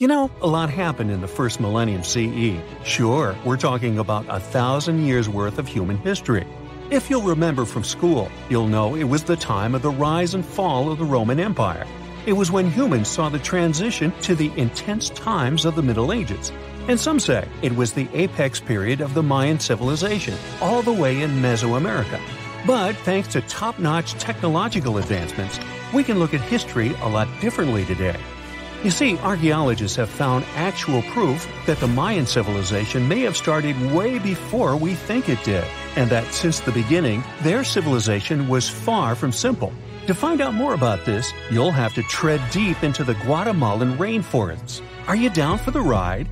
You know, a lot happened in the first millennium CE. Sure, we're talking about a thousand years worth of human history. If you'll remember from school, you'll know it was the time of the rise and fall of the Roman Empire. It was when humans saw the transition to the intense times of the Middle Ages. And some say it was the apex period of the Mayan civilization, all the way in Mesoamerica. But thanks to top notch technological advancements, we can look at history a lot differently today. You see, archaeologists have found actual proof that the Mayan civilization may have started way before we think it did, and that since the beginning, their civilization was far from simple. To find out more about this, you'll have to tread deep into the Guatemalan rainforests. Are you down for the ride?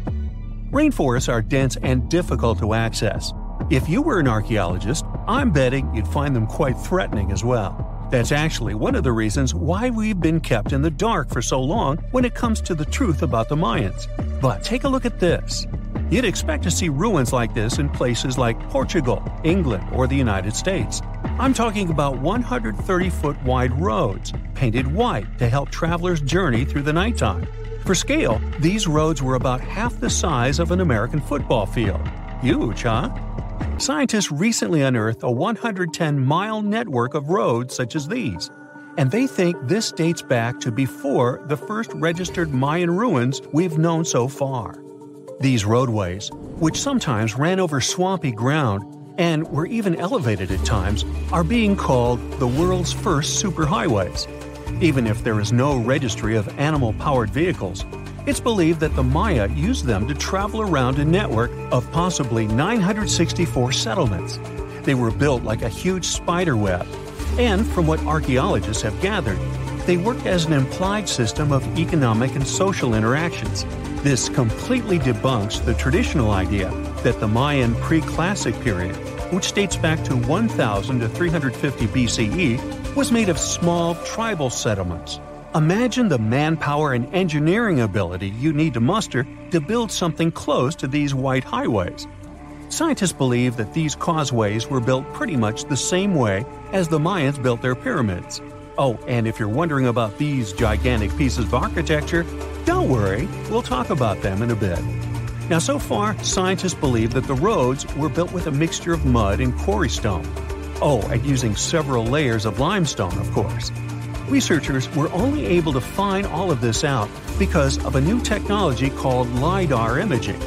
Rainforests are dense and difficult to access. If you were an archaeologist, I'm betting you'd find them quite threatening as well. That's actually one of the reasons why we've been kept in the dark for so long when it comes to the truth about the Mayans. But take a look at this. You'd expect to see ruins like this in places like Portugal, England, or the United States. I'm talking about 130 foot wide roads, painted white to help travelers journey through the nighttime. For scale, these roads were about half the size of an American football field. Huge, huh? Scientists recently unearthed a 110 mile network of roads such as these, and they think this dates back to before the first registered Mayan ruins we've known so far. These roadways, which sometimes ran over swampy ground and were even elevated at times, are being called the world's first superhighways. Even if there is no registry of animal powered vehicles, it's believed that the Maya used them to travel around a network of possibly 964 settlements. They were built like a huge spider web, and from what archaeologists have gathered, they worked as an implied system of economic and social interactions. This completely debunks the traditional idea that the Mayan pre classic period, which dates back to 1000 to 350 BCE, was made of small tribal settlements. Imagine the manpower and engineering ability you need to muster to build something close to these white highways. Scientists believe that these causeways were built pretty much the same way as the Mayans built their pyramids. Oh, and if you're wondering about these gigantic pieces of architecture, don't worry, we'll talk about them in a bit. Now, so far, scientists believe that the roads were built with a mixture of mud and quarry stone. Oh, and using several layers of limestone, of course. Researchers were only able to find all of this out because of a new technology called LIDAR imaging.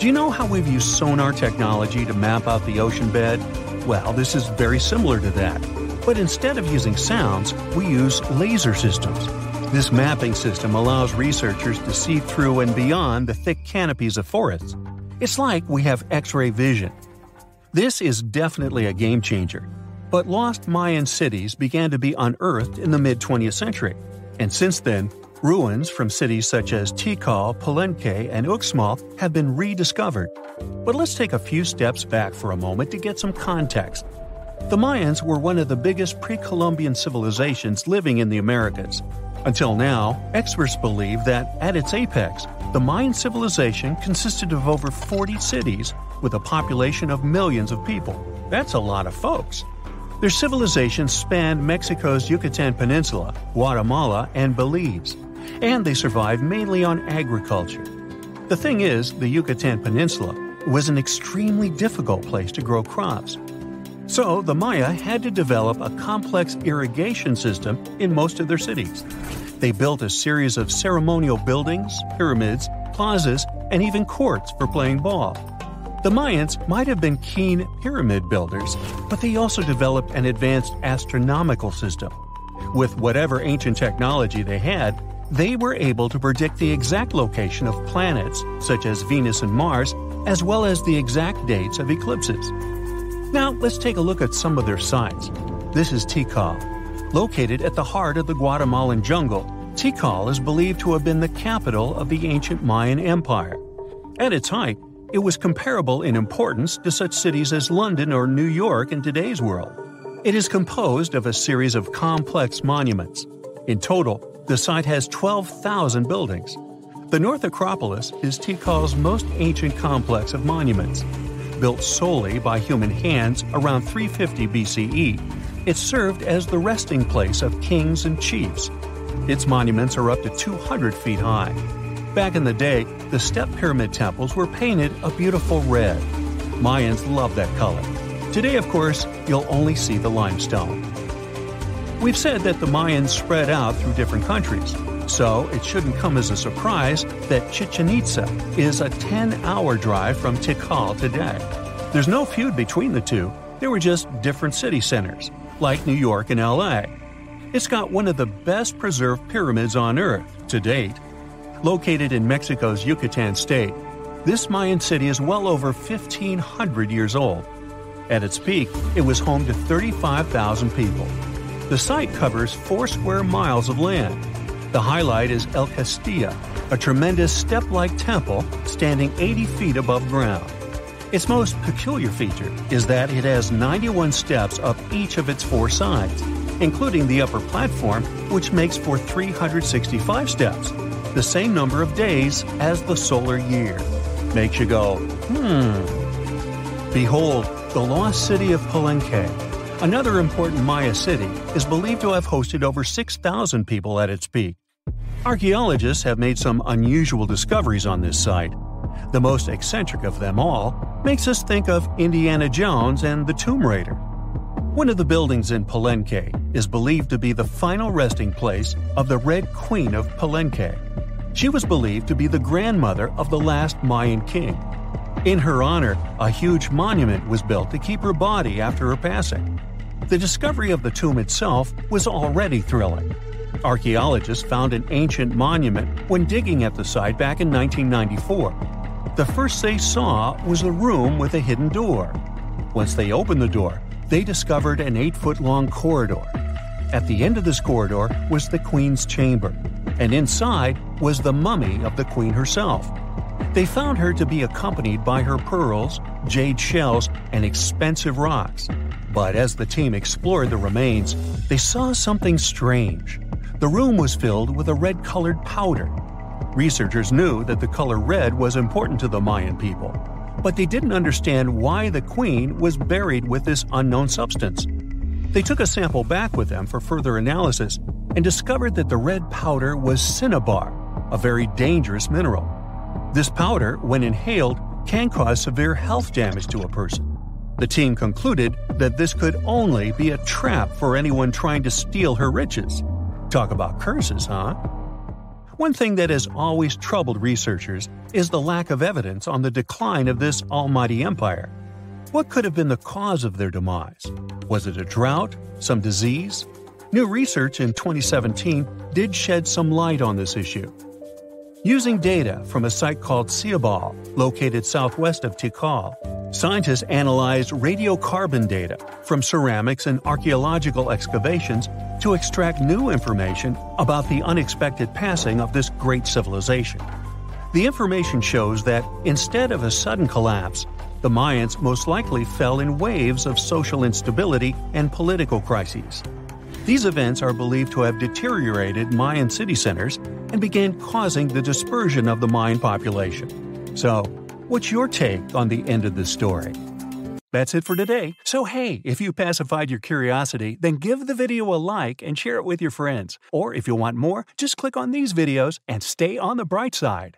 Do you know how we've used sonar technology to map out the ocean bed? Well, this is very similar to that. But instead of using sounds, we use laser systems. This mapping system allows researchers to see through and beyond the thick canopies of forests. It's like we have X ray vision. This is definitely a game changer but lost Mayan cities began to be unearthed in the mid 20th century, and since then, ruins from cities such as Tikal, Palenque, and Uxmal have been rediscovered. But let's take a few steps back for a moment to get some context. The Mayans were one of the biggest pre Columbian civilizations living in the Americas. Until now, experts believe that, at its apex, the Mayan civilization consisted of over 40 cities with a population of millions of people. That's a lot of folks. Their civilization spanned Mexico's Yucatan Peninsula, Guatemala, and Belize, and they survived mainly on agriculture. The thing is, the Yucatan Peninsula was an extremely difficult place to grow crops. So the Maya had to develop a complex irrigation system in most of their cities. They built a series of ceremonial buildings, pyramids, plazas, and even courts for playing ball. The Mayans might have been keen pyramid builders, but they also developed an advanced astronomical system. With whatever ancient technology they had, they were able to predict the exact location of planets, such as Venus and Mars, as well as the exact dates of eclipses. Now, let's take a look at some of their sites. This is Tikal. Located at the heart of the Guatemalan jungle, Tikal is believed to have been the capital of the ancient Mayan Empire. At its height, it was comparable in importance to such cities as London or New York in today's world. It is composed of a series of complex monuments. In total, the site has 12,000 buildings. The North Acropolis is Tikal's most ancient complex of monuments. Built solely by human hands around 350 BCE, it served as the resting place of kings and chiefs. Its monuments are up to 200 feet high. Back in the day, the step pyramid temples were painted a beautiful red. Mayans loved that color. Today, of course, you'll only see the limestone. We've said that the Mayans spread out through different countries, so it shouldn't come as a surprise that Chichen Itza is a 10 hour drive from Tikal today. There's no feud between the two, they were just different city centers, like New York and LA. It's got one of the best preserved pyramids on Earth to date. Located in Mexico's Yucatan state, this Mayan city is well over 1,500 years old. At its peak, it was home to 35,000 people. The site covers four square miles of land. The highlight is El Castillo, a tremendous step like temple standing 80 feet above ground. Its most peculiar feature is that it has 91 steps up each of its four sides, including the upper platform, which makes for 365 steps, the same number of days as the solar year. Makes you go, hmm. Behold, the lost city of Palenque Another important Maya city is believed to have hosted over 6,000 people at its peak. Archaeologists have made some unusual discoveries on this site. The most eccentric of them all makes us think of Indiana Jones and the Tomb Raider. One of the buildings in Palenque is believed to be the final resting place of the Red Queen of Palenque. She was believed to be the grandmother of the last Mayan king. In her honor, a huge monument was built to keep her body after her passing. The discovery of the tomb itself was already thrilling. Archaeologists found an ancient monument when digging at the site back in 1994. The first they saw was a room with a hidden door. Once they opened the door, they discovered an 8 foot long corridor. At the end of this corridor was the Queen's chamber, and inside was the mummy of the Queen herself. They found her to be accompanied by her pearls, jade shells, and expensive rocks. But as the team explored the remains, they saw something strange. The room was filled with a red colored powder. Researchers knew that the color red was important to the Mayan people, but they didn't understand why the queen was buried with this unknown substance. They took a sample back with them for further analysis and discovered that the red powder was cinnabar, a very dangerous mineral. This powder, when inhaled, can cause severe health damage to a person. The team concluded that this could only be a trap for anyone trying to steal her riches. Talk about curses, huh? One thing that has always troubled researchers is the lack of evidence on the decline of this almighty empire. What could have been the cause of their demise? Was it a drought? Some disease? New research in 2017 did shed some light on this issue. Using data from a site called Ceibal, located southwest of Tikal, scientists analyzed radiocarbon data from ceramics and archaeological excavations to extract new information about the unexpected passing of this great civilization. The information shows that instead of a sudden collapse, the Mayans most likely fell in waves of social instability and political crises. These events are believed to have deteriorated Mayan city centers and began causing the dispersion of the Mayan population. So, what's your take on the end of the story? That's it for today. So, hey, if you pacified your curiosity, then give the video a like and share it with your friends. Or if you want more, just click on these videos and stay on the bright side.